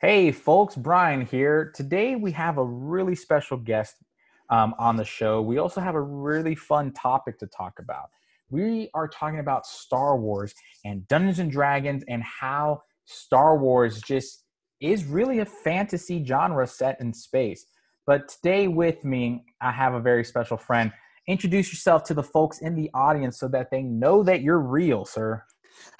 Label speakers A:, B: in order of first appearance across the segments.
A: Hey, folks, Brian here. Today we have a really special guest um, on the show. We also have a really fun topic to talk about. We are talking about Star Wars and Dungeons and Dragons and how Star Wars just is really a fantasy genre set in space. But today with me, I have a very special friend. Introduce yourself to the folks in the audience so that they know that you're real, sir.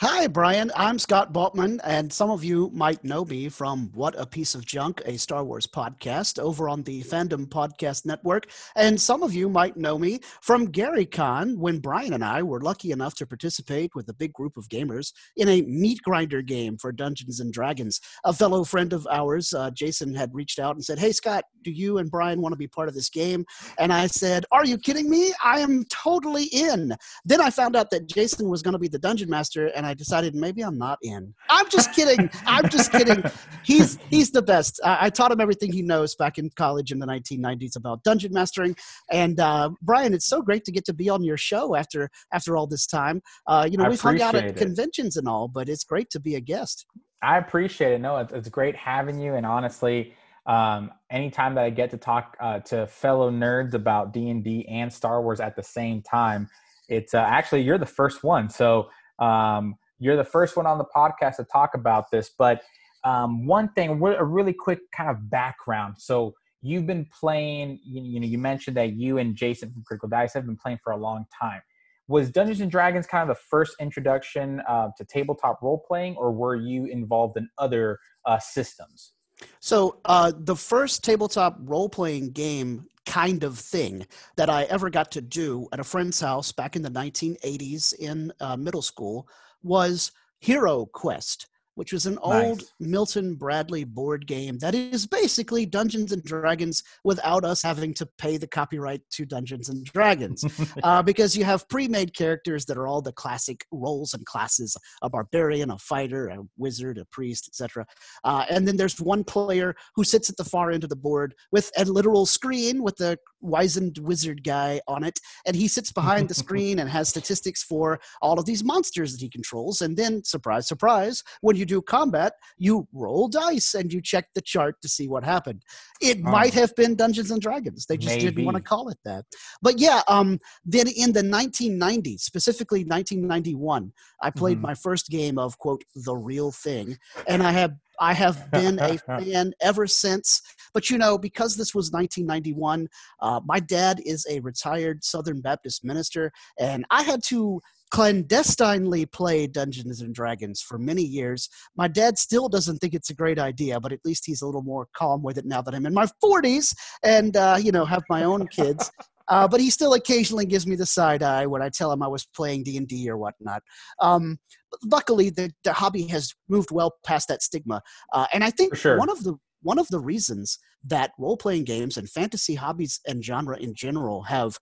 B: Hi, Brian. I'm Scott Baughman, and some of you might know me from What a Piece of Junk, a Star Wars podcast over on the Fandom Podcast Network. And some of you might know me from Gary Con when Brian and I were lucky enough to participate with a big group of gamers in a meat grinder game for Dungeons and Dragons. A fellow friend of ours, uh, Jason, had reached out and said, Hey, Scott, do you and Brian want to be part of this game? And I said, Are you kidding me? I am totally in. Then I found out that Jason was going to be the dungeon master and I decided maybe I'm not in. I'm just kidding. I'm just kidding. He's he's the best. I, I, taught him everything he knows back in college in the 1990s about dungeon mastering. And uh, Brian, it's so great to get to be on your show after after all this time. Uh, you know,
A: I
B: we've hung out at
A: it.
B: conventions and all, but it's great to be a guest.
A: I appreciate it. No, it's, it's great having you. And honestly, um, anytime that I get to talk uh, to fellow nerds about D and D and Star Wars at the same time, it's uh, actually you're the first one. So um, you're the first one on the podcast to talk about this. But um, one thing, a really quick kind of background. So you've been playing. You, know, you mentioned that you and Jason from Critical Dice have been playing for a long time. Was Dungeons and Dragons kind of the first introduction uh, to tabletop role playing, or were you involved in other uh, systems?
B: So uh, the first tabletop role playing game kind of thing that I ever got to do at a friend's house back in the 1980s in uh, middle school was Hero Quest which was an nice. old Milton Bradley board game that is basically Dungeons and Dragons without us having to pay the copyright to Dungeons and Dragons. uh, because you have pre made characters that are all the classic roles and classes a barbarian, a fighter, a wizard, a priest, etc. Uh, and then there's one player who sits at the far end of the board with a literal screen with the wizened wizard guy on it. And he sits behind the screen and has statistics for all of these monsters that he controls. And then, surprise, surprise, when you do combat, you roll dice and you check the chart to see what happened. It oh. might have been Dungeons and Dragons. They just Maybe. didn't want to call it that. But yeah, um, then in the 1990s, specifically 1991, I played mm-hmm. my first game of quote the real thing, and I have I have been a fan ever since. But you know, because this was 1991, uh, my dad is a retired Southern Baptist minister, and I had to clandestinely play Dungeons and Dragons for many years. My dad still doesn't think it's a great idea, but at least he's a little more calm with it now that I'm in my 40s and uh, you know have my own kids. Uh, but he still occasionally gives me the side eye when I tell him I was playing D and D or whatnot. Um, luckily, the, the hobby has moved well past that stigma, uh, and I think
A: sure.
B: one of the one of the reasons that role playing games and fantasy hobbies and genre in general have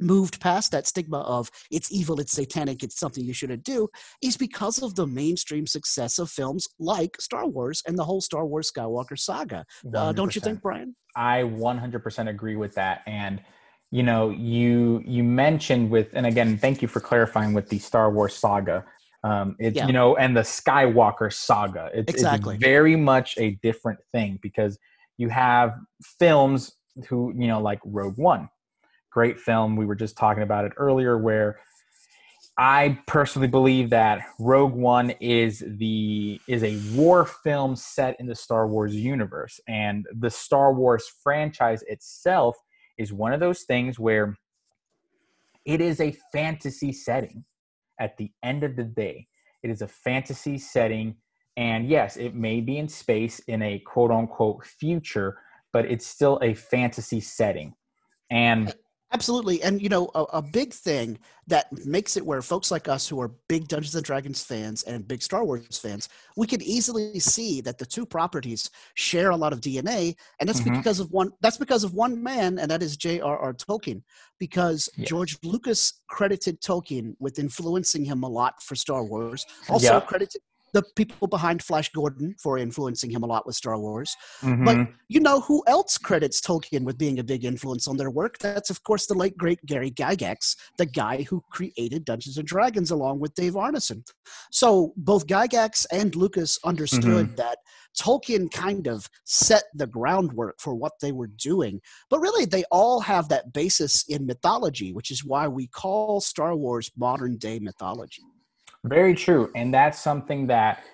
B: moved past that stigma of it's evil, it's satanic, it's something you shouldn't do, is because of the mainstream success of films like Star Wars and the whole Star Wars Skywalker saga. Uh, don't you think, Brian?
A: I 100% agree with that. And you know, you you mentioned with, and again, thank you for clarifying with the Star Wars saga. Um, it's yeah. you know, and the Skywalker saga. It's,
B: exactly.
A: it's very much a different thing because you have films who you know, like Rogue One great film. We were just talking about it earlier, where I personally believe that Rogue One is the is a war film set in the Star Wars universe, and the Star Wars franchise itself is one of those things where it is a fantasy setting. At the end of the day, it is a fantasy setting, and yes, it may be in space in a quote unquote future, but it's still a fantasy setting. And
B: Absolutely. And, you know, a, a, big thing that makes it where folks like us who are big Dungeons and Dragons fans and big Star Wars fans, we can easily see that the two properties share a lot of DNA. And that's mm-hmm. because of one, that's because of one man, and that is J.R.R. Tolkien, because yes. George Lucas credited Tolkien with influencing him a lot for Star Wars, also yeah. credited the people behind Flash Gordon for influencing him a lot with Star Wars.
A: Mhm.
B: But you know who else credits Tolkien with being a big influence on their work? That's of course the late great Gary Gygax, the guy who created Dungeons and Dragons along with Dave Arneson. So both Gygax and Lucas understood that Tolkien kind of set the groundwork for what they were doing. But really they all have that basis in mythology, which is why we call Star Wars modern day mythology.
A: Very true, and that's something that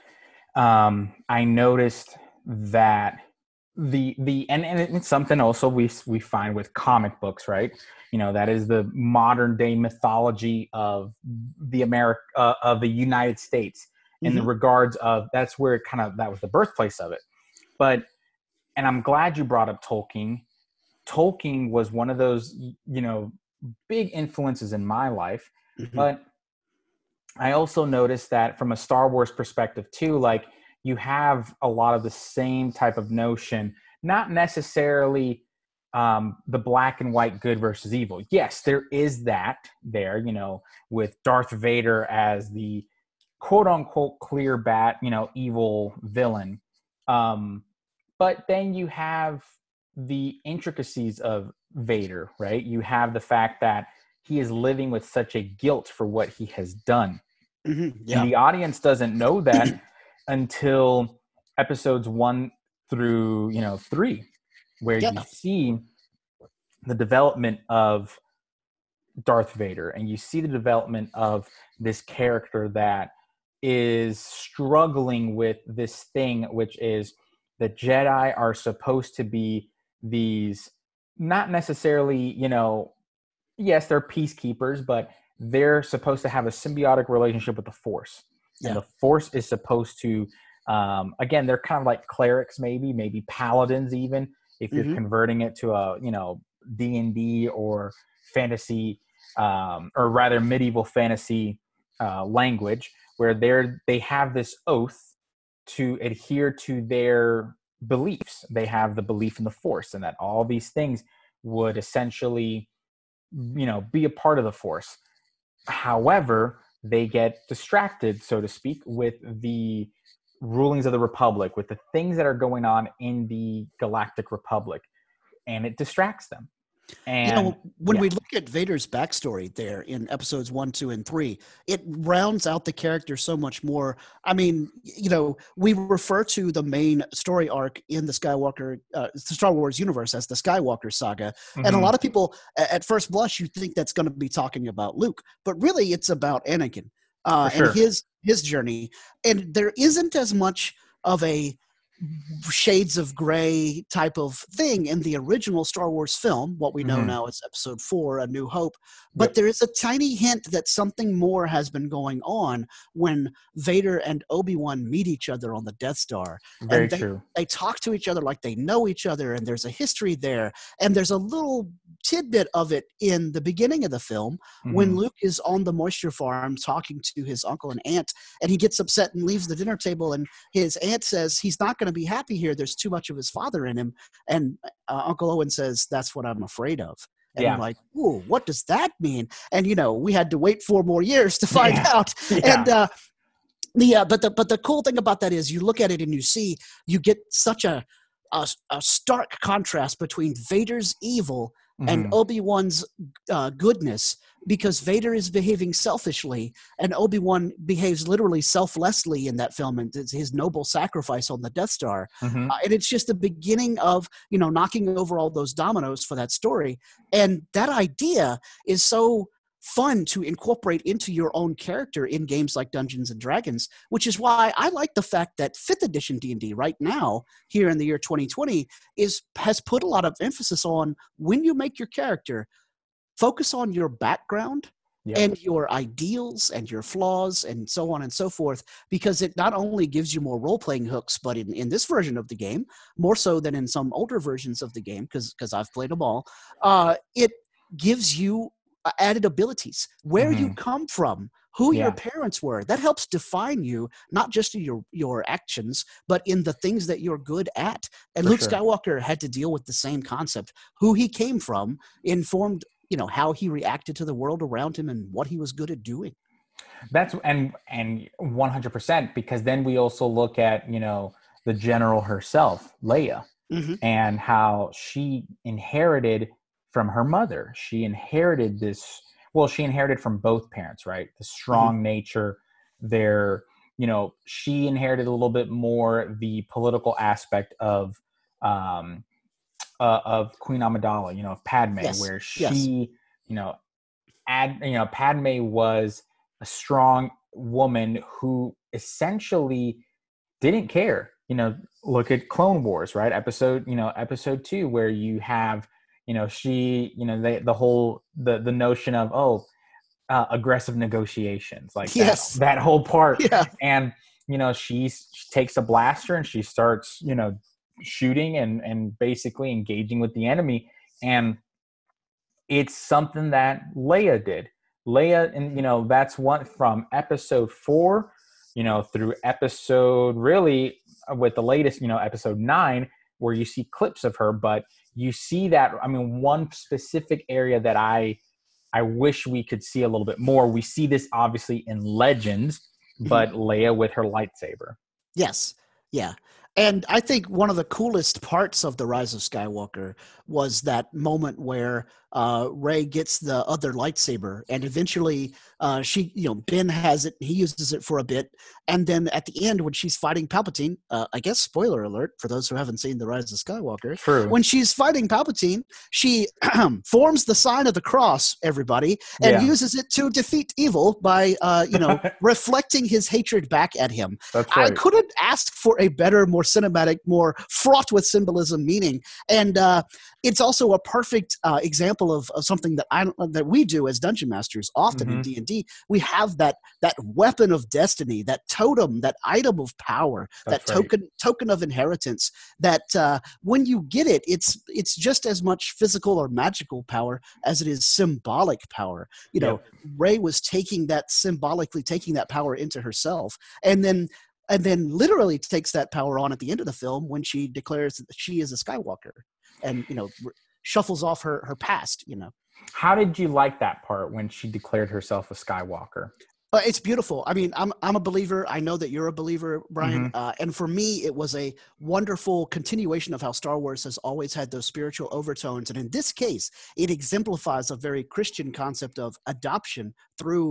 A: um, I noticed that the the and, and it's something also we we find with comic books, right? You know, that is the modern day mythology of the America uh, of the United States in the regards of that's where it kind of that was the birthplace of it. But and I'm glad you brought up Tolkien. Tolkien was one of those you know big influences in my life
B: Mhm.
A: but I also noticed that from a Star Wars perspective too, like you have a lot of the same type of notion, not necessarily um, the black and white good versus evil. Yes, there is that there, you know, with Darth Vader as the quote unquote clear bat, you know, evil villain. Um, but then you have the intricacies of Vader, right? You have the fact that he is living with such a guilt for what he has done.
B: Mhm. Yeah.
A: And the audience doesn't know that until episodes one through, you know, three, where you see the development of Darth Vader and you see the development of this character that is struggling with this thing, which is the Jedi are supposed to be these not necessarily, you know, yes, they're peacekeepers, but they're supposed to have a symbiotic relationship with the Force. And the Force is supposed to, um, again, they're kind of like clerics, maybe, maybe paladins, even if you're
B: Mhm.
A: converting it to a, you know, D and D or fantasy, um, or rather medieval fantasy uh, language, where they're they have this oath to adhere to their beliefs. They have the belief in the Force, and that all these things would essentially you know be a part of the force. However they get distracted so to speak with the rulings of the republic with the things that are going on in the galactic republic and it distracts them and
B: you know, when
A: yeah.
B: we look at Vader's backstory there in episodes one, two, and three, it rounds out the character so much more. I mean, you know, we refer to the main story arc in the Skywalker, uh, the Star Wars universe as the Skywalker saga, and a
A: Mhm.
B: lot of people, at first blush, you think that's going to be talking about Luke, but really, it's about Anakin uh,
A: sure.
B: and his his journey. And there isn't as much of a shades of gray type of thing in the original Star Wars film, what we know
A: Mhm.
B: now is episode four, A New Hope. But
A: Yep.
B: there is a tiny hint that something more has been going on when Vader and Obi Wan meet each other on the Death Star.
A: very
B: they-
A: true
B: They talk to each other like they know each other, and there's a history there. And there's a little tidbit of it in the beginning of the film when
A: Mhm.
B: Luke is on the moisture farm talking to his uncle and aunt, and he gets upset and leaves the dinner table, and his aunt says he's not going to be happy here. There's too much of his father in him, and uh, Uncle Owen says that's what I'm afraid of. And
A: Yeah.
B: I'm like, ooh, what does that mean? And you know, we had to wait four more years to find
A: Yeah.
B: out.
A: Yeah.
B: And uh, the uh, but the but the cool thing about that is you look at it and you see you get such a a, a stark contrast between Vader's evil and
A: Mhm.
B: Obi Wan's uh, goodness because Vader is behaving selfishly and Obi Wan behaves literally selflessly in that film and his noble sacrifice on the Death Star.
A: Mhm.
B: Uh, and it's just the beginning of you know knocking over all those dominoes for that story. And that idea is so fun to incorporate into your own character in games like Dungeons and Dragons, which is why I like the fact that 5th edition D&D right now here in the year 2020 is has put a lot of emphasis on when you make your character focus on your background
A: Yep.
B: and your ideals and your flaws and so on and so forth because it not only gives you more role-playing hooks but in, in this version of the game more so than in some older versions of the game because because i've played them all uh, it gives you uh, added abilities. Where you come from who your parents were that helps define you not just in your your actions but in the things that you're good at. And
A: For
B: luke
A: sure.
B: skywalker had to deal with the same concept. Who he came from informed you know how he reacted to the world around him and what he was good at doing
A: That's and and one hundred percent because then we also look at you know the general herself, Leia,
B: Mhm.
A: and how she inherited from her mother. She inherited this. Well, she inherited from both parents, right? The strong nature, their you know, she inherited a little bit more the political aspect of um, uh, of Queen Amidala, you know, of Padme,
B: Yes,
A: where she,
B: yes.
A: you know, ad, you know, Padme was a strong woman who essentially didn't care. You know, look at Clone Wars, right? Episode, you know, episode two, where you have, you know, she, you know, they, the whole the the notion of oh, uh, aggressive negotiations, like
B: Yes.
A: that, that whole part,
B: Yeah.
A: and you know, she's, she takes a blaster and she starts, you know, shooting and and basically engaging with the enemy, and it's something that Leia did. Leia, and you know, that's one from episode four, you know, through episode really uh, with the latest, you know, episode nine, where you see clips of her, but you see that. I mean, one specific area that I I wish we could see a little bit more. We see this obviously in Legends, but Leia with her lightsaber.
B: Yes. Yeah. And I think one of the coolest parts of the Rise of Skywalker was that moment where uh, Rey gets the other lightsaber, and eventually uh, she, you know, Ben has it. He uses it for a bit, and then at the end, when she's fighting Palpatine, uh, I guess spoiler alert for those who haven't seen the Rise of Skywalker,
A: True.
B: when she's fighting Palpatine, she forms the sign of the cross, everybody, and
A: Yeah.
B: uses it to defeat evil by, uh, you know, reflecting his hatred back at him.
A: That's
B: I couldn't ask for a better, more cinematic, more fraught with symbolism meaning, and uh, it's also a perfect uh, example of, of something that I that we do as dungeon masters often in
A: Mhm.
B: D and D. We have that that weapon of destiny, that totem, that item of power,
A: That's
B: that
A: right.
B: token token of inheritance. That uh, when you get it, it's it's just as much physical or magical power as it is symbolic power. You know, Rey was taking that symbolically taking that power into herself, and then and then literally takes that power on at the end of the film when she declares that she is a Skywalker, and you know r- shuffles off her her past. You know,
A: How did you like that part when she declared herself a Skywalker?
B: Uh, it's beautiful. I mean, I'm I'm a believer. I know that you're a believer, Brian.
A: Mm-hmm.
B: Uh, and for me, it was a wonderful continuation of how Star Wars has always had those spiritual overtones. And in this case, it exemplifies a very Christian concept of adoption through,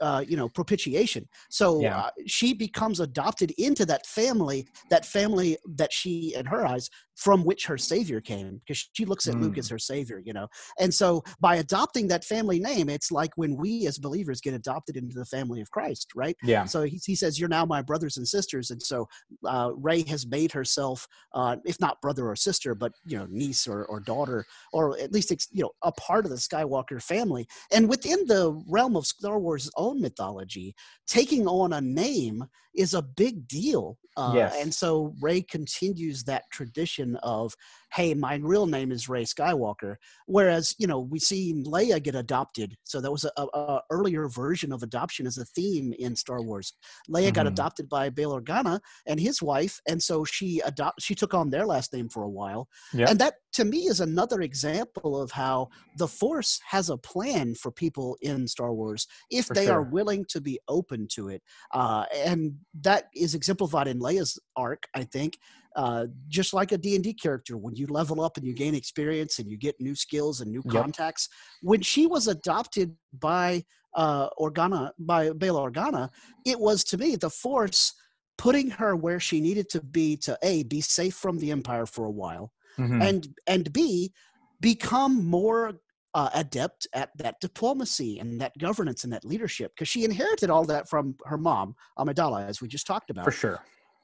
B: uh, you know, propitiation. So
A: Yeah.
B: uh, she becomes adopted into that family, that family that she, in her eyes, from which her savior came, because she looks at Luke
A: Mm.
B: as her savior. You know, and so by adopting that family name, it's like when we as believers get adopted into the family of Christ, right?
A: Yeah.
B: So he, he says, You're now my brothers and sisters. And so uh, Rey has made herself, uh, if not brother or sister, but, you know, niece or, or daughter, or at least, you know, a part of the Skywalker family. And within the realm of Star Wars' own mythology, taking on a name is a big deal. Uh,
A: Yes.
B: And so Rey continues that tradition of, hey, my real name is Rey Skywalker. Whereas, you know, we see Leia get adopted. So that was a, a, earlier version of adoption as a theme in Star Wars. Leia got
A: Mhm.
B: adopted by Bail Organa and his wife, and so she adopt she took on their last name for a while.
A: Yep.
B: And that to me is another example of how the Force has a plan for people in Star Wars if
A: For
B: they are willing to be open to it. Uh, and that is exemplified in Leia's arc, I think. Uh, just like a D&D character, when you level up and you gain experience and you get new skills and new
A: Yep.
B: contacts, when she was adopted by uh, Organa, by Bail Organa, it was to me the Force putting her where she needed to be to a be safe from the Empire for a while,
A: Mhm.
B: and and b become more uh, adept at that diplomacy and that governance and that leadership because she inherited all that from her mom Amidala, as we just talked about.
A: For sure.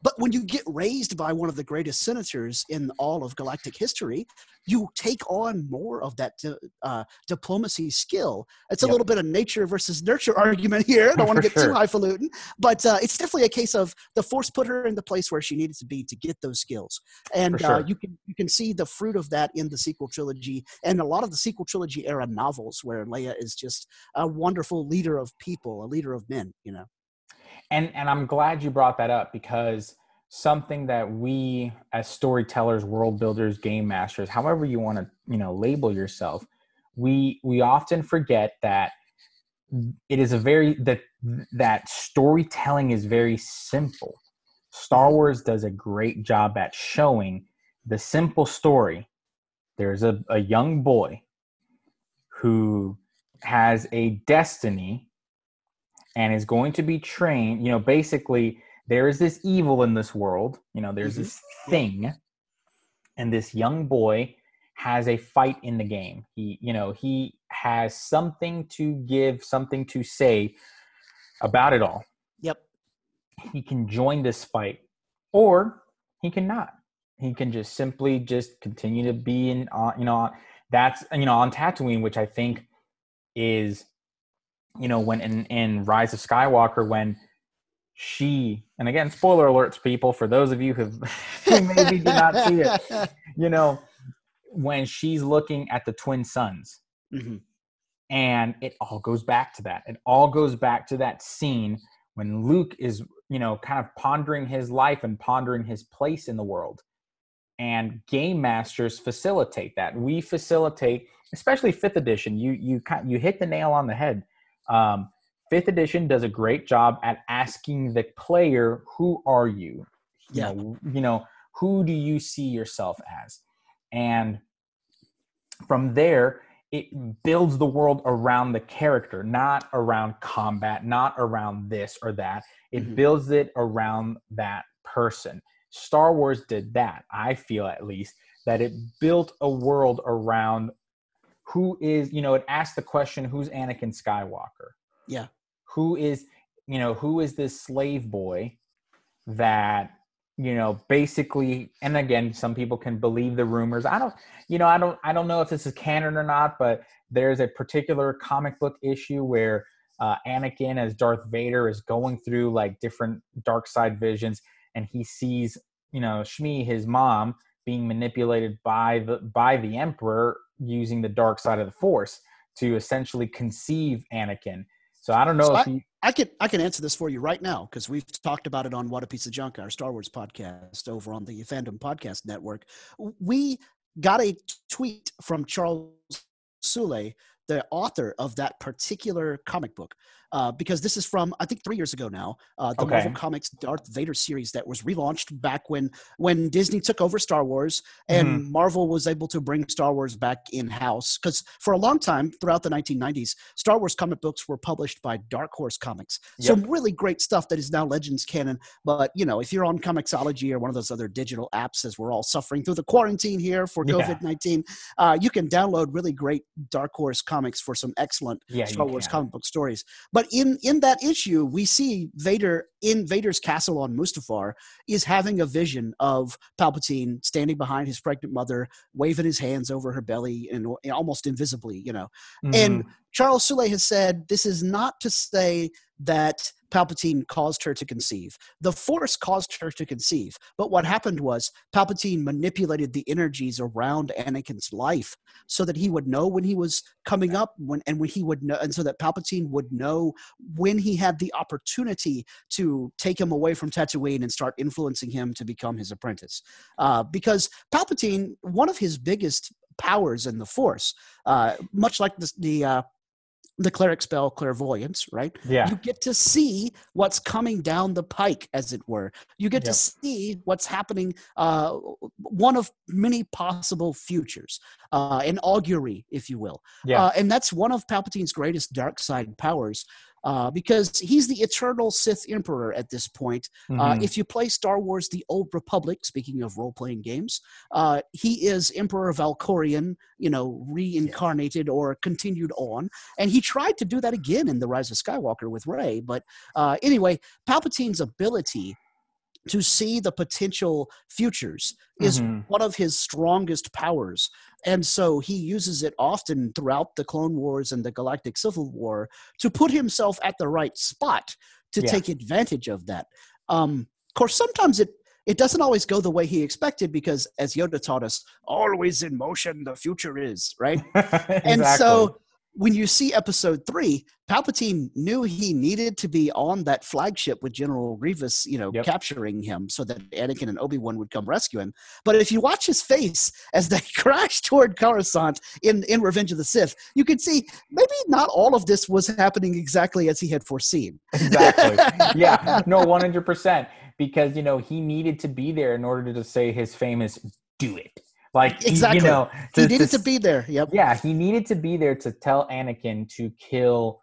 B: But when you get raised by one of the greatest senators in all of galactic history, you take on more of that di- uh, diplomacy skill. It's a
A: Yep.
B: little bit of nature versus nurture argument here. I don't want to get
A: sure.
B: too highfalutin, but uh, it's definitely a case of the force put her in the place where she needed to be to get those skills, and
A: For
B: uh, you can you can see the fruit of that in the sequel trilogy and a lot of the sequel trilogy era novels, where Leia is just a wonderful leader of people, a leader of men. You know.
A: And and i'm glad you brought that up because something that we as storytellers world builders game masters however you want to you know label yourself we we often forget that it is a very that that storytelling is very simple. Star Wars does a great job at showing the simple story. There's a, a young boy who has a destiny and is going to be trained. You know, basically, there is this evil in this world. You know, there's mm-hmm. this thing, and this young boy has a fight in the game. He, you know, he has something to give, something to say about it all.
B: Yep.
A: He can join this fight, or he cannot. He can just simply just continue to be in, uh, you know, that's you know on Tatooine, which I think is, you know, when in in Rise of Skywalker when she and again spoiler alerts people for those of you who maybe did not see it you know when she's looking at the twin suns. Mm-hmm. and it all goes back to that. It all goes back to that scene when luke is you know kind of pondering his life and pondering his place in the world. And game masters facilitate that. We facilitate especially fifth edition you you you hit the nail on the head um, fifth edition does a great job at asking the player who are you you yeah. know you know who do you see yourself as and from there it builds the world around the character not around combat not around this or that it mm-hmm. builds it around that person star wars did that i feel at least that it built a world around who is you know it asks the question who's anakin skywalker?
B: Yeah.
A: Who is you know who is this slave boy that you know basically and again some people can believe the rumors. I don't you know i don't i don't know if this is canon or not but there's a particular comic book issue where uh, anakin as darth vader is going through like different dark side visions and he sees you know shmi his mom being manipulated by the by the emperor using the dark side of the force to essentially conceive anakin so I don't know so if I, you.
B: I can I can answer this for you right now because we've talked about it on What a Piece of Junk, our Star Wars podcast over on the Fandom Podcast Network. We got a tweet from Charles Soule, the author of that particular comic book, uh, because this is from I think three years ago now. Uh, the okay. Marvel Comics Darth Vader series that was relaunched back when when Disney took over Star Wars and mm-hmm. Marvel was able to bring Star Wars back in house. Because for a long time throughout the 1990s, Star Wars comic books were published by Dark Horse Comics. Yep. Some really great stuff that is now Legends canon. But you know, if you're on Comixology or one of those other digital apps, as we're all suffering through the quarantine here for COVID 19, yeah. uh, you can download really great Dark Horse comics for some excellent yeah, Star Wars comic book stories. But but in in that issue, we see Vader in Vader's castle on Mustafar is having a vision of Palpatine standing behind his pregnant mother, waving his hands over her belly and almost invisibly, you know. Mm-hmm. And Charles Soule has said this is not to say that Palpatine caused her to conceive. The Force caused her to conceive. But what happened was Palpatine manipulated the energies around Anakin's life so that he would know when he was coming up when and when he would know and so that Palpatine would know when he had the opportunity to take him away from Tatooine and start influencing him to become his apprentice. Uh, because Palpatine, one of his biggest powers in the Force, uh, much like the, the uh, the cleric spell clairvoyance, right?
A: Yeah.
B: You get to see what's coming down the pike, as it were. You get yep. to see what's happening, uh, one of many possible futures, uh, an augury, if you will. Yeah. Uh, and that's one of Palpatine's greatest dark side powers uh, because he's the eternal Sith Emperor at this point. Uh, mm-hmm. Uh, if you play Star Wars: The Old Republic, speaking of role-playing games, uh, he is Emperor Valkorion, you know, reincarnated or continued on, and he tried to do that again in The Rise of Skywalker with Rey. But uh, anyway, Palpatine's ability to see the potential futures is mm-hmm. one of his strongest powers. And so he uses it often throughout the Clone Wars and the Galactic Civil War to put himself at the right spot to yeah. take advantage of that. Um, of course, sometimes it it doesn't always go the way he expected because, as Yoda taught us, always in motion the future is, right? exactly. And so when you see episode three, Palpatine knew he needed to be on that flagship with General Grievous, you know,
A: Yep.
B: capturing him so that Anakin and Obi Wan would come rescue him. But if you watch his face as they crash toward Coruscant in, in Revenge of the Sith, you can see maybe not all of this was happening exactly as he had foreseen.
A: exactly. yeah, no, one hundred percent. Because you know he needed to be there in order to say his famous "Do it." Like
B: Exactly.
A: you know,
B: he needed to be there. Yep.
A: Yeah, he needed to be there to tell Anakin to kill,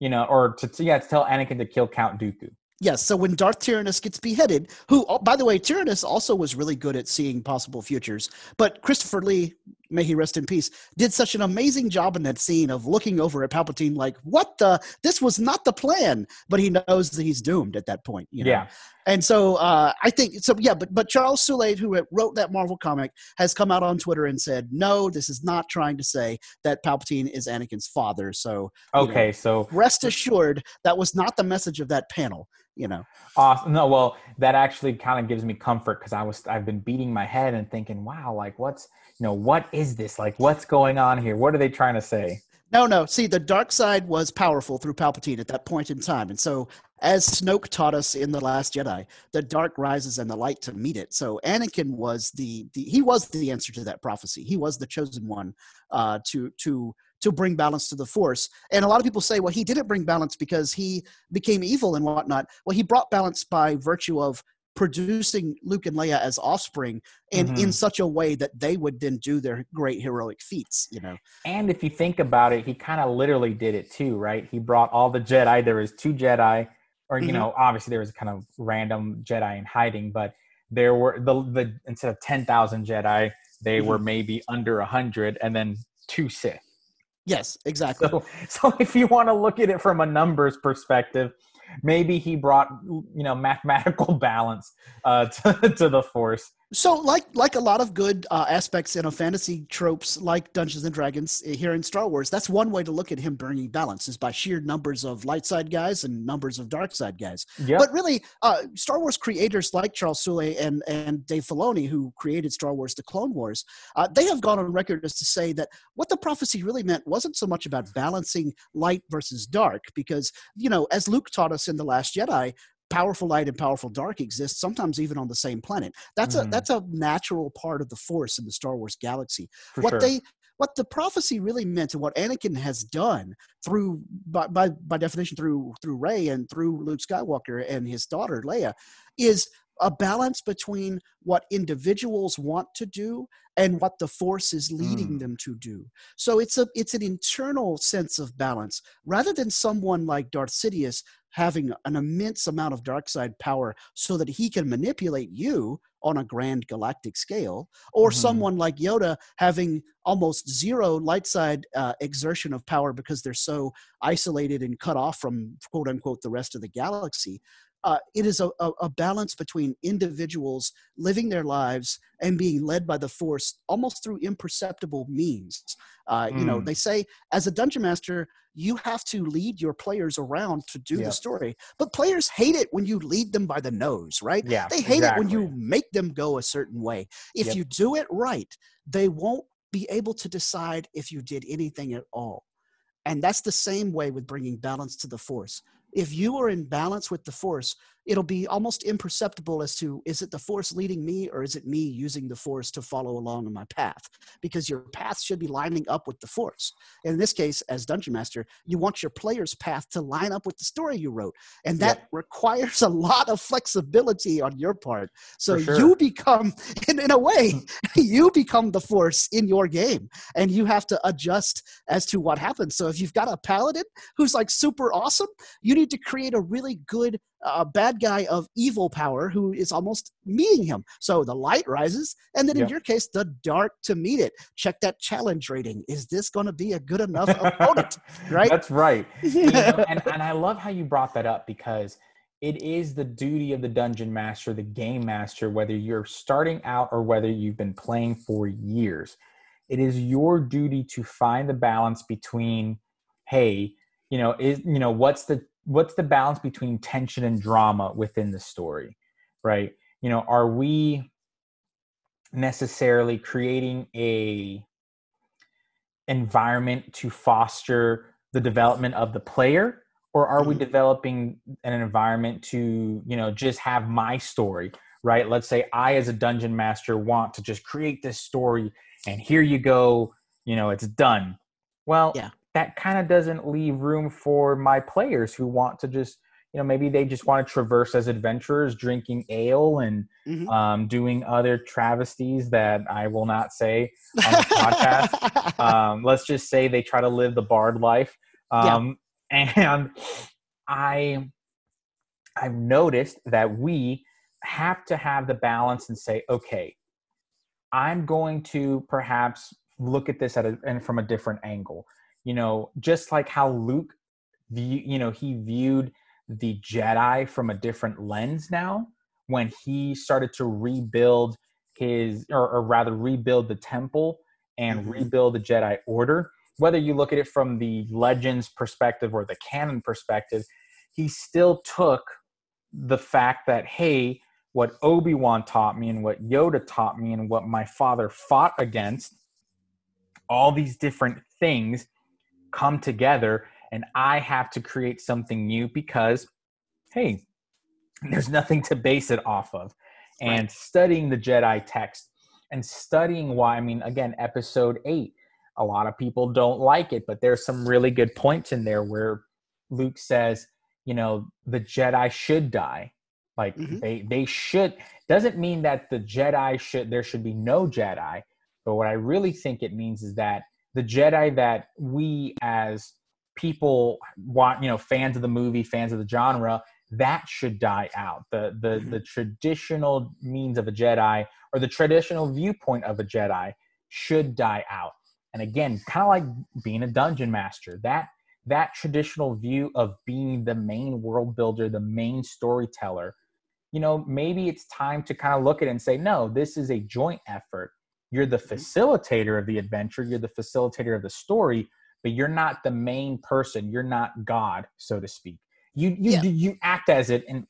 A: you know, or to to- yeah to tell Anakin to kill Count Dooku.
B: Yes. So when Darth Tyrannus gets beheaded, who, oh, by the way, Tyrannus also was really good at seeing possible futures, but Christopher Lee, may he rest in peace, did such an amazing job in that scene of looking over at Palpatine like, "What the? This was not the plan." But he knows that he's doomed at that point. You know?
A: Yeah,
B: And so uh, I think so. Yeah, but but Charles Soule, who wrote that Marvel comic, has come out on Twitter and said, "No, this is not trying to say that Palpatine is Anakin's father." So you know,
A: okay, so
B: rest assured, that was not the message of that panel. You know.
A: Awesome. No, well, that actually kind of gives me comfort because I was I've been beating my head and thinking, wow, like what's you know what is this? Like what's going on here? What are they trying to say?
B: No, no. See, the dark side was powerful through Palpatine at that point in time. And so, as Snoke taught us in The Last Jedi, the dark rises and the light to meet it. So, Anakin was the, the he was the answer to that prophecy. He was the chosen one uh, to, to, to bring balance to the Force. And a lot of people say, well, he didn't bring balance because he became evil and whatnot. Well, he brought balance by virtue of producing Luke and Leia as offspring and in
A: Mhm.
B: such a way that they would then do their great heroic feats, you know.
A: And if you think about it, he kind of literally did it too, right? He brought all the Jedi. There was two Jedi, or you
B: Mhm.
A: know, obviously there was kind of random Jedi in hiding, but there were the the instead of ten thousand Jedi, they were maybe under a hundred, and then two Sith.
B: Yes, exactly.
A: So, so if you want to look at it from a numbers perspective, maybe he brought you know mathematical balance uh, to, to the force.
B: So, like like a lot of good uh, aspects in a fantasy tropes like Dungeons and Dragons uh, here in Star Wars, that's one way to look at him bringing balance is by sheer numbers of light side guys and numbers of dark side guys.
A: Yep.
B: But really, uh, Star Wars creators like Charles Soule and and Dave Filoni, who created Star Wars: The Clone Wars, uh, they have gone on record as to say that what the prophecy really meant wasn't so much about balancing light versus dark, because you know, as Luke taught us in the Last Jedi. Powerful light and powerful dark exist sometimes even on the same planet. That's a
A: Mhm.
B: that's a natural part of the Force in the Star Wars galaxy
A: for
B: what
A: sure.
B: they what the prophecy really meant and what Anakin has done through by, by by definition through through Rey and through Luke Skywalker and his daughter Leia is a balance between what individuals want to do and what the force is leading
A: Mm.
B: them to do. So it's a it's an internal sense of balance rather than someone like Darth Sidious having an immense amount of dark side power so that he can manipulate you on a grand galactic scale or
A: Mhm.
B: someone like Yoda having almost zero light side uh, exertion of power because they're so isolated and cut off from quote unquote the rest of the galaxy. Uh, it is a, a, balance between individuals living their lives and being led by the force almost through imperceptible means. Uh, You know,
A: Mm.
B: they say as a dungeon master, you have to lead your players around to do
A: Yep.
B: the story, but players hate it when you lead them by the nose, right?
A: yeah,
B: They hate it when you make them go a certain way. If
A: Yep.
B: you do it right, they won't be able to decide if you did anything at all. And that's the same way with bringing balance to the force. If you are in balance with the force, it'll be almost imperceptible as to is it the force leading me or is it me using the force to follow along on my path? Because your path should be lining up with the force. And in this case, as Dungeon Master, you want your player's path to line up with the story you wrote. And that
A: Yep.
B: requires a lot of flexibility on your part. So
A: sure.
B: you become, in, in a way, you become the force in your game and you have to adjust as to what happens. So if you've got a paladin who's like super awesome, you need to create a really good uh, bad guy of evil power who is almost meeting him. So the light rises, and then in your case, the dark to meet it. Check that challenge rating. Is this going to be a good enough opponent? Right?
A: That's right. You know, and, and I love how you brought that up because it is the duty of the dungeon master, the game master, whether you're starting out or whether you've been playing for years. It is your duty to find the balance between, hey, you know, is you know, what's the what's the balance between tension and drama within the story, right? You know, are we necessarily creating a environment to foster the development of the player or are we
B: Mhm.
A: developing an environment to you know just have my story right let's say i as a dungeon master want to just create this story and here you go you know it's done well
B: Yeah.
A: That kind of doesn't leave room for my players who want to just you know maybe they just want to traverse as adventurers drinking ale and
B: Mhm.
A: um, doing other travesties that i will not say on the podcast. Um, let's just say they try to live the bard life. Um, and i i've noticed that we have to have the balance and say okay i'm going to perhaps look at this at a, and from a different angle you know just like how luke view, you know he viewed the jedi from a different lens now when he started to rebuild his or, or rather rebuild the temple and
B: Mhm.
A: rebuild the jedi order whether you look at it from the legends perspective or the canon perspective he still took the fact that hey what obi-wan taught me and what yoda taught me and what my father fought against all these different things come together and i have to create something new because hey there's nothing to base it off of and
B: Right.
A: studying the jedi text and studying why i mean again episode 8 a lot of people don't like it but there's some really good points in there where luke says you know the jedi should die like
B: Mhm.
A: they they should doesn't mean that the jedi should there should be no jedi but what i really think it means is that the jedi that we as people want you know fans of the movie fans of the genre that should die out the the
B: Mhm.
A: the traditional means of a jedi or the traditional viewpoint of a jedi should die out and again kind of like being a dungeon master that that traditional view of being the main world builder the main storyteller you know maybe it's time to kind of look at it and say no this is a joint effort you're the
B: Mhm.
A: facilitator of the adventure you're the facilitator of the story but you're not the main person you're not god so to speak you you
B: Yeah.
A: you act as it and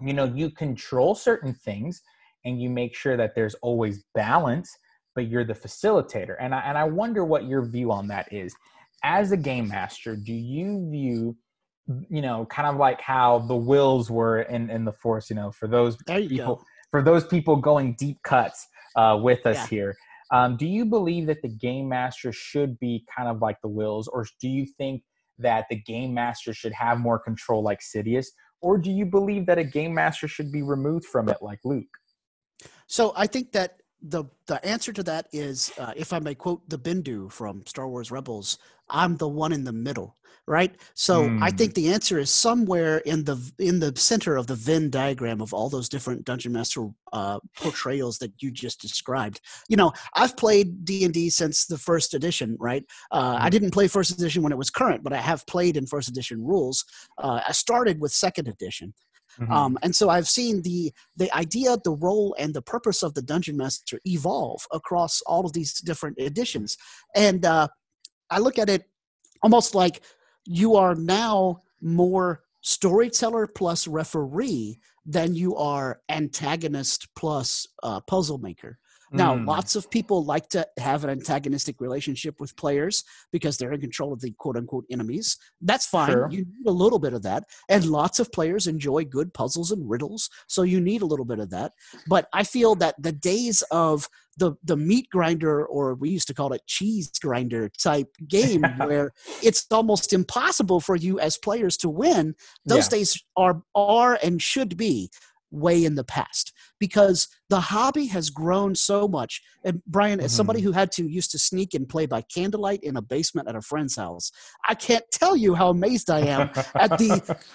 A: you know you control certain things and you make sure that there's always balance but you're the facilitator and i and i wonder what your view on that is as a game master do you view you know kind of like how the Whills were in in the force you know for those
B: there
A: people for those people going deep cuts uh, with us
B: Yeah.
A: here um, do you believe that the game master should be kind of like the Whills or do you think that the game master should have more control like sidious or do you believe that a game master should be removed from it like luke
B: So I think that the the answer to that is, uh, if I may quote the Bendu from Star Wars Rebels, "I'm the one in the middle." Right. So I
A: Hmm.
B: think the answer is somewhere in the in the center of the Venn diagram of all those different Dungeon Master uh, portrayals that you just described. You know, I've played D and D since the first edition. Right. Uh, I
A: Mhm.
B: didn't play first edition when it was current, but I have played in first edition rules. Uh, I started with second edition.
A: Mhm.
B: Um, and so I've seen the the idea, the role, and the purpose of the dungeon master evolve across all of these different editions. And uh, I look at it almost like you are now more storyteller plus referee than you are antagonist plus uh, puzzle maker. Now,
A: Mm.
B: lots of people like to have an antagonistic relationship with players because they're in control of the quote unquote enemies. That's fine.
A: Sure.
B: You need a little bit of that. And lots of players enjoy good puzzles and riddles. So you need a little bit of that. But I feel that the days of the, the meat grinder, or we used to call it cheese grinder type game, where it's almost impossible for you as players to win, those
A: Yeah.
B: days are are and should be way in the past because the hobby has grown so much and brian as somebody
A: Mhm.
B: who had to used to sneak and play by candlelight in a basement at a friend's house i can't tell you how amazed i am at the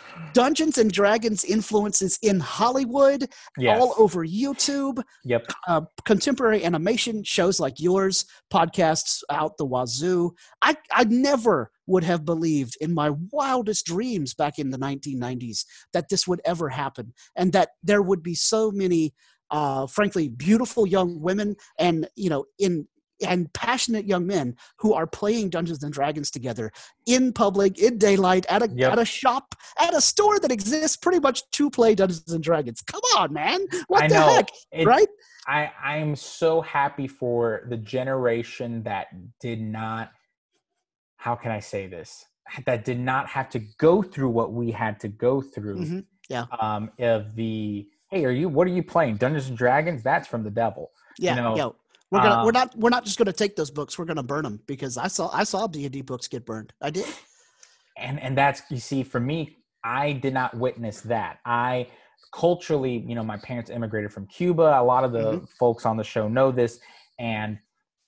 B: dungeons and dragons influences in hollywood
A: yes.
B: all over youtube
A: yep
B: uh, contemporary animation shows like yours, podcasts out the wazoo. I, I never would have believed in my wildest dreams back in the 1990s that this would ever happen and that there would be so many, uh, frankly, beautiful young women and, you know, in and passionate young men who are playing Dungeons and Dragons together in public, in daylight, at a
A: Yep.
B: at a shop, at a store that exists pretty much to play Dungeons and Dragons. Come on, man! What
A: I
B: the
A: know.
B: heck,
A: It-
B: right?
A: I I'm so happy for the generation that did not how can I say this? That did not have to go through what we had to go through.
B: Mm-hmm. Yeah.
A: Um, of the hey, are you? What are you playing? Dungeons and Dragons? That's from the devil.
B: Yeah.
A: You know,
B: yeah. We're gonna.
A: um,
B: we're not. We're not just gonna take those books. We're gonna burn them because I saw. I saw D and D books get burned. I did.
A: and and that's you see for me i did not witness that i culturally you know my parents immigrated from cuba a lot of the
B: Mhm.
A: folks on the show know this and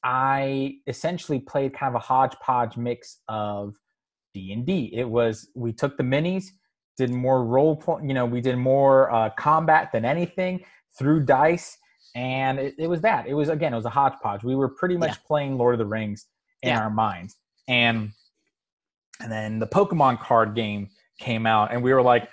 A: i essentially played kind of a hodgepodge mix of d&d it was we took the minis did more role play you know we did more uh, combat than anything through dice and it, it was that it was again it was a hodgepodge we were pretty much
B: Yeah.
A: playing lord of the rings in
B: Yeah.
A: our minds and and then the Pokemon card game came out, and we were like,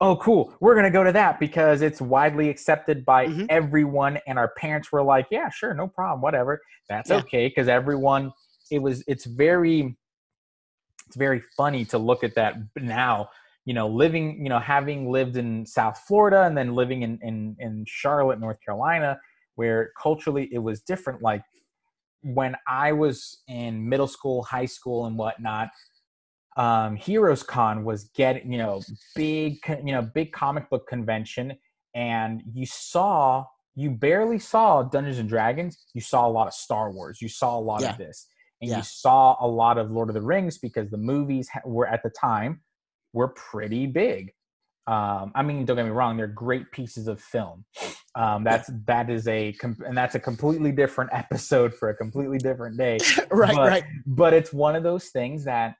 A: oh, cool, we're going to go to that because it's widely accepted by
B: Mhm.
A: everyone. And our parents were like, yeah, sure, no problem, whatever. That's
B: Yeah.
A: okay. Because everyone, it was, it's very, it's very funny to look at that now. You know, living, you know, having lived in South Florida and then living in, in, in Charlotte, North Carolina, where culturally it was different. Like when I was in middle school, high school, and whatnot, um, Heroes Con was getting, you know, big, you know, big comic book convention, and you saw, you barely saw Dungeons and Dragons. You saw a lot of Star Wars. You saw a lot
B: Yeah.
A: of this, and
B: Yeah.
A: you saw a lot of Lord of the Rings because the movies ha- were at the time were pretty big. Um, I mean, don't get me wrong; they're great pieces of film. Um, that's that is a and that's a completely different episode for a completely different day
B: right.
A: But-
B: right.
A: but it's one of those things that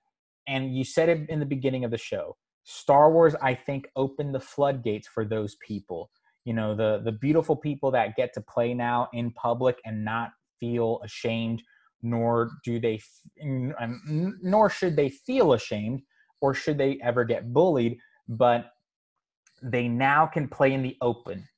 A: and you said it in the beginning of the show star wars i think opened the floodgates for those people you know the the beautiful people that get to play now in public and not feel ashamed nor do they f- n- n- nor should they feel ashamed or should they ever get bullied but they now can play in the open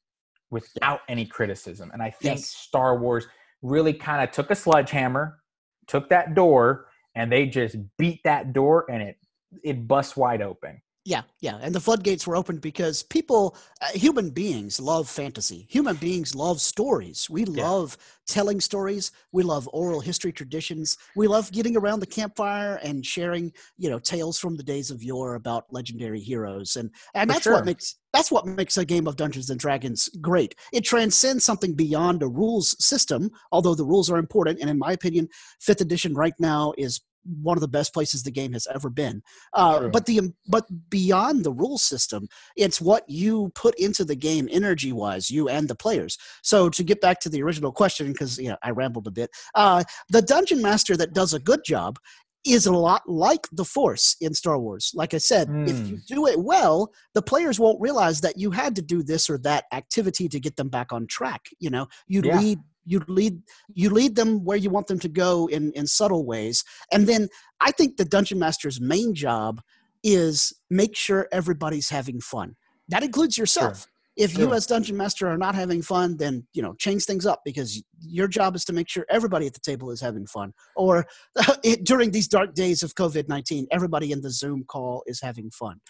A: without any criticism. And i think
B: Yes.
A: star wars really kind of took a sledgehammer took that door and they just beat that door and it it busts wide open
B: Yeah, yeah, and the floodgates were opened because people, uh, human beings, love fantasy. Human beings love stories. We
A: Yeah.
B: love telling stories. We love oral history traditions. We love getting around the campfire and sharing, you know, tales from the days of yore about legendary heroes, and and
A: For
B: that's
A: sure.
B: what makes that's what makes a game of Dungeons and Dragons great. It transcends something beyond a rules system, although the rules are important. And in my opinion, fifth edition right now is one of the best places the game has ever been. Uh, but the but beyond the rule system, it's what you put into the game energy wise, you and the players. So to get back to the original question, because you know I rambled a bit, uh, the dungeon master that does a good job is a lot like the force in Star Wars. Like I said, if you do it well, the players won't realize that you had to do this or that activity to get them back on track. You know, you
A: Yeah.
B: lead you lead you lead them where you want them to go in in subtle ways. And then i think the dungeon master's main job is make sure everybody's having fun. That includes yourself if you as dungeon master are not having fun then you know change things up because your job is to make sure everybody at the table is having fun or it, during these dark days of covid-19 everybody in the zoom call is having fun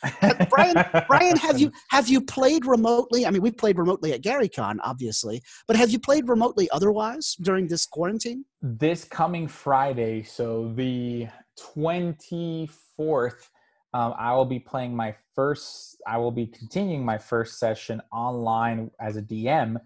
B: Brian, Brian, have you have you played remotely? I mean, we've played remotely at GaryCon, obviously, but have you played remotely otherwise during this quarantine?
A: this coming Friday, so the 24th, um, I will be playing my first, I will be continuing my first session online as a DM,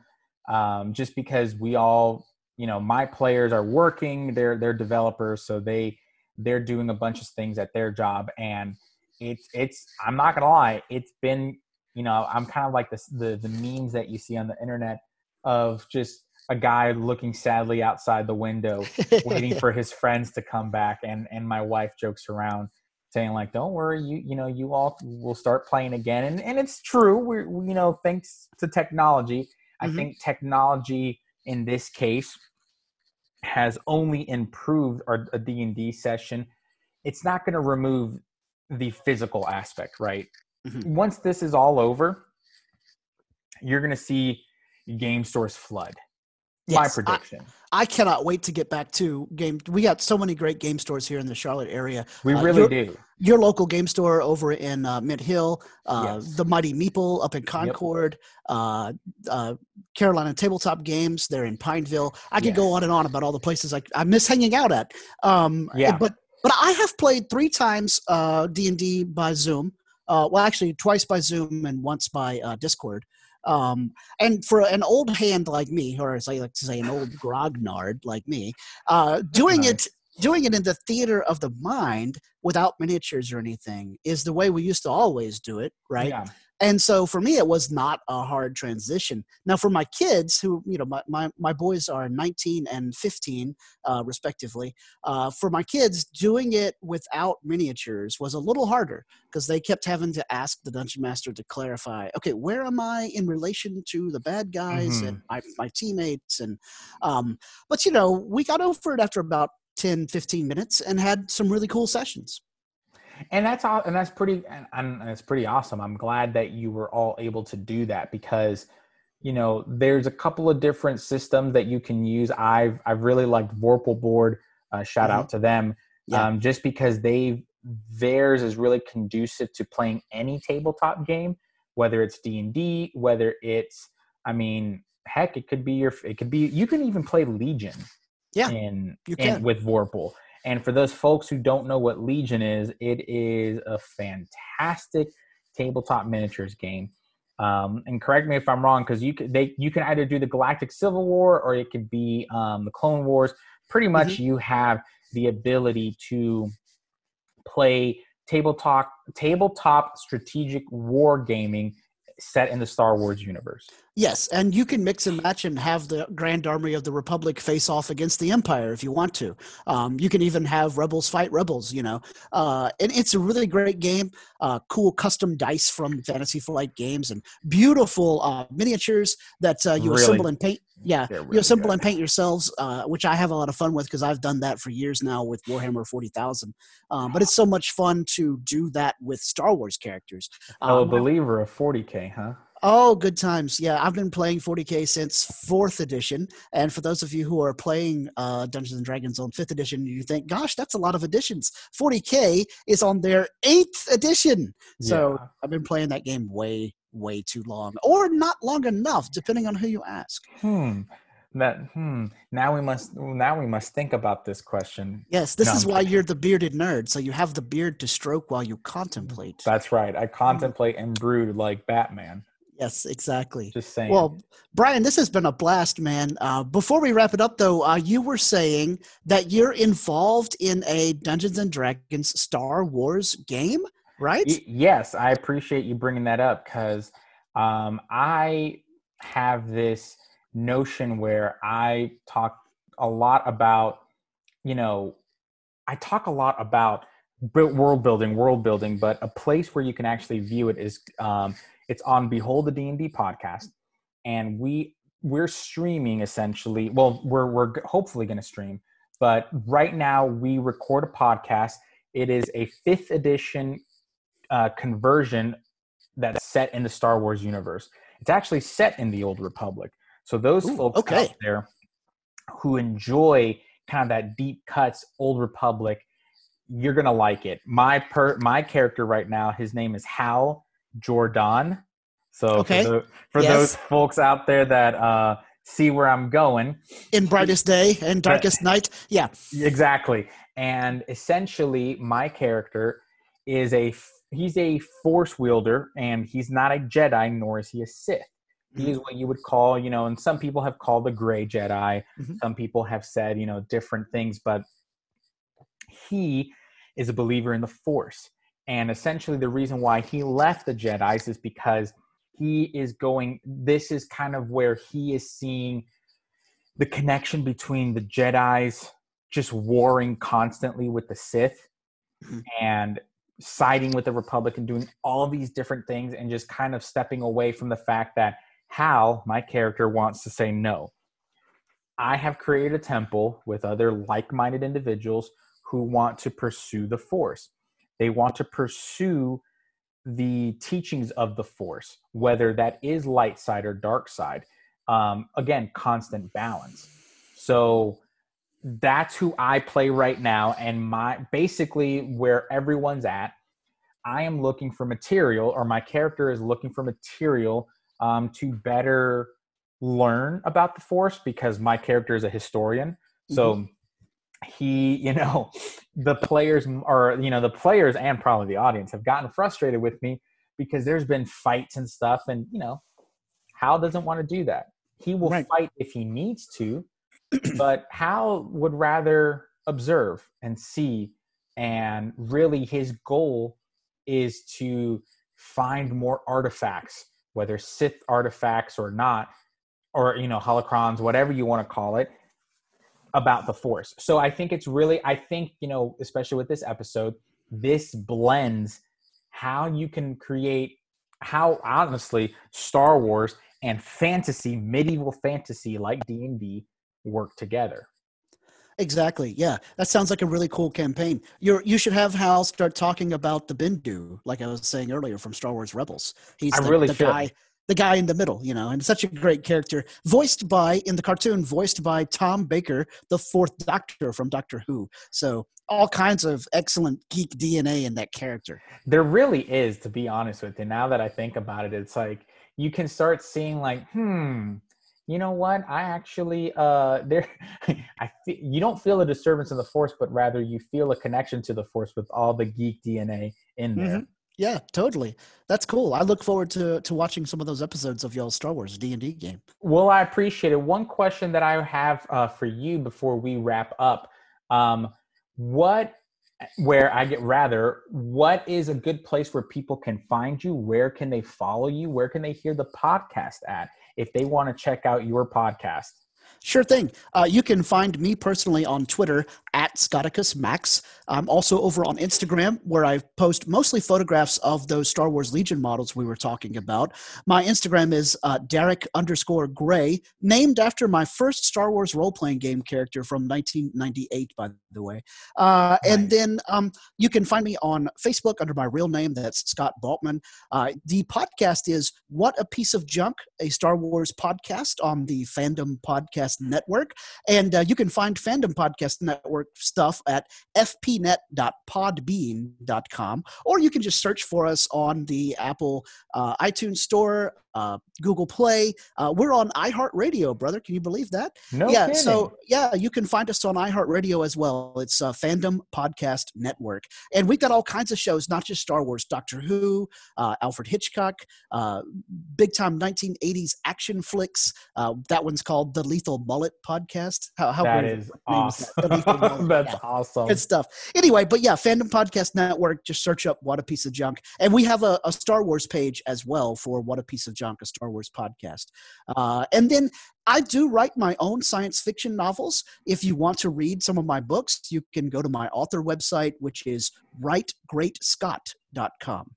A: um, just because we all, you know, my players are working, they're, they're developers, so they, they're doing a bunch of things at their job. And it's, it's, I'm not gonna lie, it's been, you know, I'm kind of like this, the, the memes that you see on the internet of just a guy looking sadly outside the window waiting for his friends to come back and and my wife jokes around saying like don't worry you you know you all will start playing again and and it's true we're we, you know thanks to technology i
B: Mhm.
A: think technology in this case has only improved our a d&d session it's not going to remove the physical aspect right
B: Mhm.
A: once this is all over you're going to see game stores flood
B: Yes, I-
A: prediction
B: I cannot wait to get back to game. We got so many great game stores here in the Charlotte area.
A: we
B: uh,
A: really
B: you're-
A: do
B: Your local game store over in uh, Mint Hill, uh,
A: Yes.
B: the Mighty Meeple up in Concord, uh, uh, Carolina Tabletop Games. They're in Pineville. I could go on and on about all the places I, I miss hanging out at. Um,
A: Yeah.
B: But But I have played three times uh, D and D by Zoom. Uh, well, actually, twice by Zoom and once by uh, Discord. Um, and for an old hand like me, or as I like to say, an old grognard like me, uh, doing
A: Nice.
B: it doing it in the theater of the mind without miniatures or anything is the way we used to always do it, right?
A: Yeah.
B: And so for me it was not a hard transition. Now for my kids who you know my, my, my boys are 19 and 15 uh, respectively uh, for my kids doing it without miniatures was a little harder because they kept having to ask the dungeon master to clarify okay where am i in relation to the bad guys and my, my teammates? And um, but you know we got over it after about 10 15 minutes and had some really cool sessions
A: and that's all and that's pretty and, and that's pretty awesome. I'm glad that you were all able to do that because you know there's a couple of different systems that you can use. I've i've really liked vorpal board. Uh, shout out to them.
B: Yeah.
A: um, just because they theirs is really conducive to playing any tabletop game whether it's d&d whether it's i mean heck it could be your it could be you can even play legion
B: Yeah,
A: in,
B: you
A: in
B: can.
A: with vorpal and for those folks who don't know what Legion is, it is a fantastic tabletop miniatures game. Um, and correct me if I'm wrong, because you can they you can either do the Galactic Civil War or it could be um, the Clone Wars. Pretty much,
B: Mm-hmm.
A: you have the ability to play tabletop tabletop strategic war gaming set in the Star Wars universe.
B: Yes, and you can mix and match and have the Grand Army of the Republic face off against the Empire if you want to. Um, you can even have rebels fight rebels, you know. Uh, and it's a really great game. Uh, cool custom dice from Fantasy Flight Games and beautiful uh, miniatures that uh, you
A: Really-
B: assemble and paint. Yeah,
A: They're
B: you assemble
A: good.
B: and paint yourselves, uh, which I have a lot of fun with because I've done that for years now with Warhammer 40,000. Um, but it's so much fun to do that with Star Wars characters.
A: Oh, a
B: Um,
A: believer of 40k, huh?
B: Oh, good times. Yeah, I've been playing 40K since fourth edition. And for those of you who are playing uh, Dungeons and Dragons on fifth edition, you think, gosh, that's a lot of editions. 40K is on their eighth edition. So
A: Yeah.
B: I've been playing that game way, way too long, or not long enough, depending on who you ask.
A: Hmm. That hmm. Now we must now we must think about this question.
B: Yes, this
A: No,
B: is
A: I'm
B: why
A: kidding.
B: you're the bearded nerd. So you have the beard to stroke while you contemplate.
A: That's right.
B: Mm-hmm.
A: I contemplate and brood like Batman.
B: Yes, exactly.
A: Just saying.
B: Well, Brian, this has been a blast, man. Uh, before we wrap it up, though, uh, you were saying that you're involved in a Dungeons and Dragons Star Wars game, right?
A: Y- yes, I appreciate you bringing that up because um, I have this notion where I talk a lot about, you know, I talk a lot about world building, world building, but a place where you can actually view it is um, it's on Behold the D and D podcast, and we we're streaming essentially. Well, we're we're hopefully going to stream, but right now we record a podcast. It is a fifth edition uh, conversion that's set in the Star Wars universe. It's actually set in the Old Republic. So those
B: Ooh,
A: folks
B: okay.
A: out there who enjoy kind of that deep cuts Old Republic, you're gonna like it. My per my character right now, his name is Hal Jordan. So
B: Okay.
A: for, the, for
B: Yes.
A: those folks out there that uh, see where I'm going,
B: In Brightest Day and Darkest Night. Yeah.
A: Exactly. And essentially, my character is a he's a force wielder, and he's not a Jedi, nor is he a Sith. He is what you would call, you know, and some people have called the gray Jedi.
B: Mhm.
A: Some people have said, you know, different things, but he is a believer in the Force. And essentially, the reason why he left the Jedi's is because he is going, this is kind of where he is seeing the connection between the Jedi's just warring constantly with the Sith
B: Mhm.
A: and siding with the Republic and doing all these different things and just kind of stepping away from the fact that Hal, my character, wants to say no. I have created a temple with other like minded individuals who want to pursue the Force. They want to pursue the teachings of the Force, whether that is light side or dark side. Um, again, constant balance. So that's who I play right now, and my basically where everyone's at. I am looking for material, or my character is looking for material um, to better learn about the Force because my character is a historian. So he, you know, the players or you know the players and probably the audience have gotten frustrated with me because there's been fights and stuff, and you know, Hal doesn't want to do that. He will right. fight if he needs to, but Hal would rather observe and see, and really his goal is to find more artifacts, whether Sith artifacts or not, or you know holocrons, whatever you want to call it, about the Force. So I think it's really, I think you know, especially with this episode, this blends how you can create, how honestly Star Wars and fantasy, medieval fantasy like D and D work together.
B: Exactly. Yeah, that sounds like a really cool campaign. You you should have Hal start talking about the Bendu, like I was saying earlier from Star Wars Rebels.
A: He's I the, really the
B: guy, the guy in the middle, you know, and such a great character. Voiced by in the cartoon, voiced by Tom Baker, the Fourth Doctor from Doctor Who. So all kinds of excellent geek DNA in that character.
A: There really is, to be honest with you. Now that I think about it, it's like you can start seeing like, hmm, you know what i actually uh there i fe- you don't feel a disturbance in the force but rather you feel a connection to the force with all the geek dna in there mm-hmm.
B: Yeah totally that's cool i look forward to to watching some of those episodes of y'all star wars d&d game
A: well i appreciate it one question that i have uh, for you before we wrap up um what where I get rather, what is a good place where people can find you? Where can they follow you? Where can they hear the podcast at? if they want to check out your podcast?
B: Sure thing. Uh, you can find me personally on Twitter at Scotticus Max. I'm also over on Instagram where I post mostly photographs of those Star Wars Legion models we were talking about. My Instagram is uh, Derek underscore Gray, named after my first Star Wars role playing game character from 1998, by the way. Uh, nice. And then um, you can find me on Facebook under my real name. That's Scott Baughman. Uh, the podcast is What a Piece of Junk, a Star Wars podcast on the Fandom Podcast Network. And uh, you can find Fandom Podcast Network stuff at fpnet.podbean.com, or you can just search for us on the Apple uh, iTunes Store, uh, Google Play. Uh, we're on iHeartRadio, brother. Can you believe that?
A: No
B: yeah.
A: Kidding.
B: So yeah, you can find us on iHeartRadio as well. It's uh, Fandom Podcast Network, and we've got all kinds of shows, not just Star Wars, Doctor Who, uh, Alfred Hitchcock, uh, big time 1980s action flicks. Uh, that one's called the Lethal Mullet Podcast.
A: How, how that is awesome. That? That's yeah. awesome.
B: Good stuff. Anyway, but yeah, Fandom Podcast Network. Just search up "What a Piece of Junk," and we have a, a Star Wars page as well for "What a Piece of Junk." a Star Wars podcast. Uh, and then I do write my own science fiction novels. If you want to read some of my books, you can go to my author website, which is writegreatscott.com.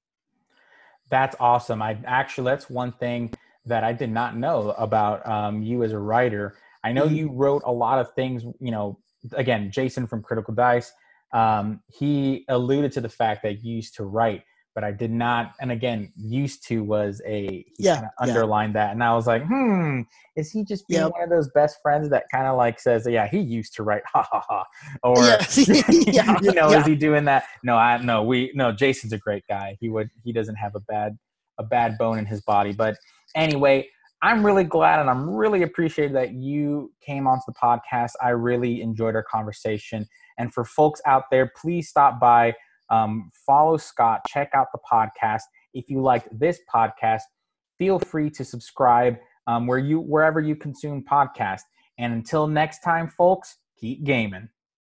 A: That's awesome. I actually, that's one thing that I did not know about um, you as a writer. I know mm-hmm. you wrote a lot of things, you know, again, Jason from Critical Dice, um, he alluded to the fact that you used to write but I did not. And again, used to was a
B: yeah
A: underlined yeah. that, and I was like, hmm, is he just being yep. one of those best friends that kind of like says, yeah, he used to write, ha ha ha, or yeah. you know, is he doing that? No, I no, we no. Jason's a great guy. He would he doesn't have a bad a bad bone in his body, but anyway. I'm really glad and I'm really appreciated that you came onto the podcast. I really enjoyed our conversation. And for folks out there, please stop by um, follow Scott, check out the podcast. If you liked this podcast, feel free to subscribe um, where you wherever you consume podcasts. And until next time, folks, keep gaming.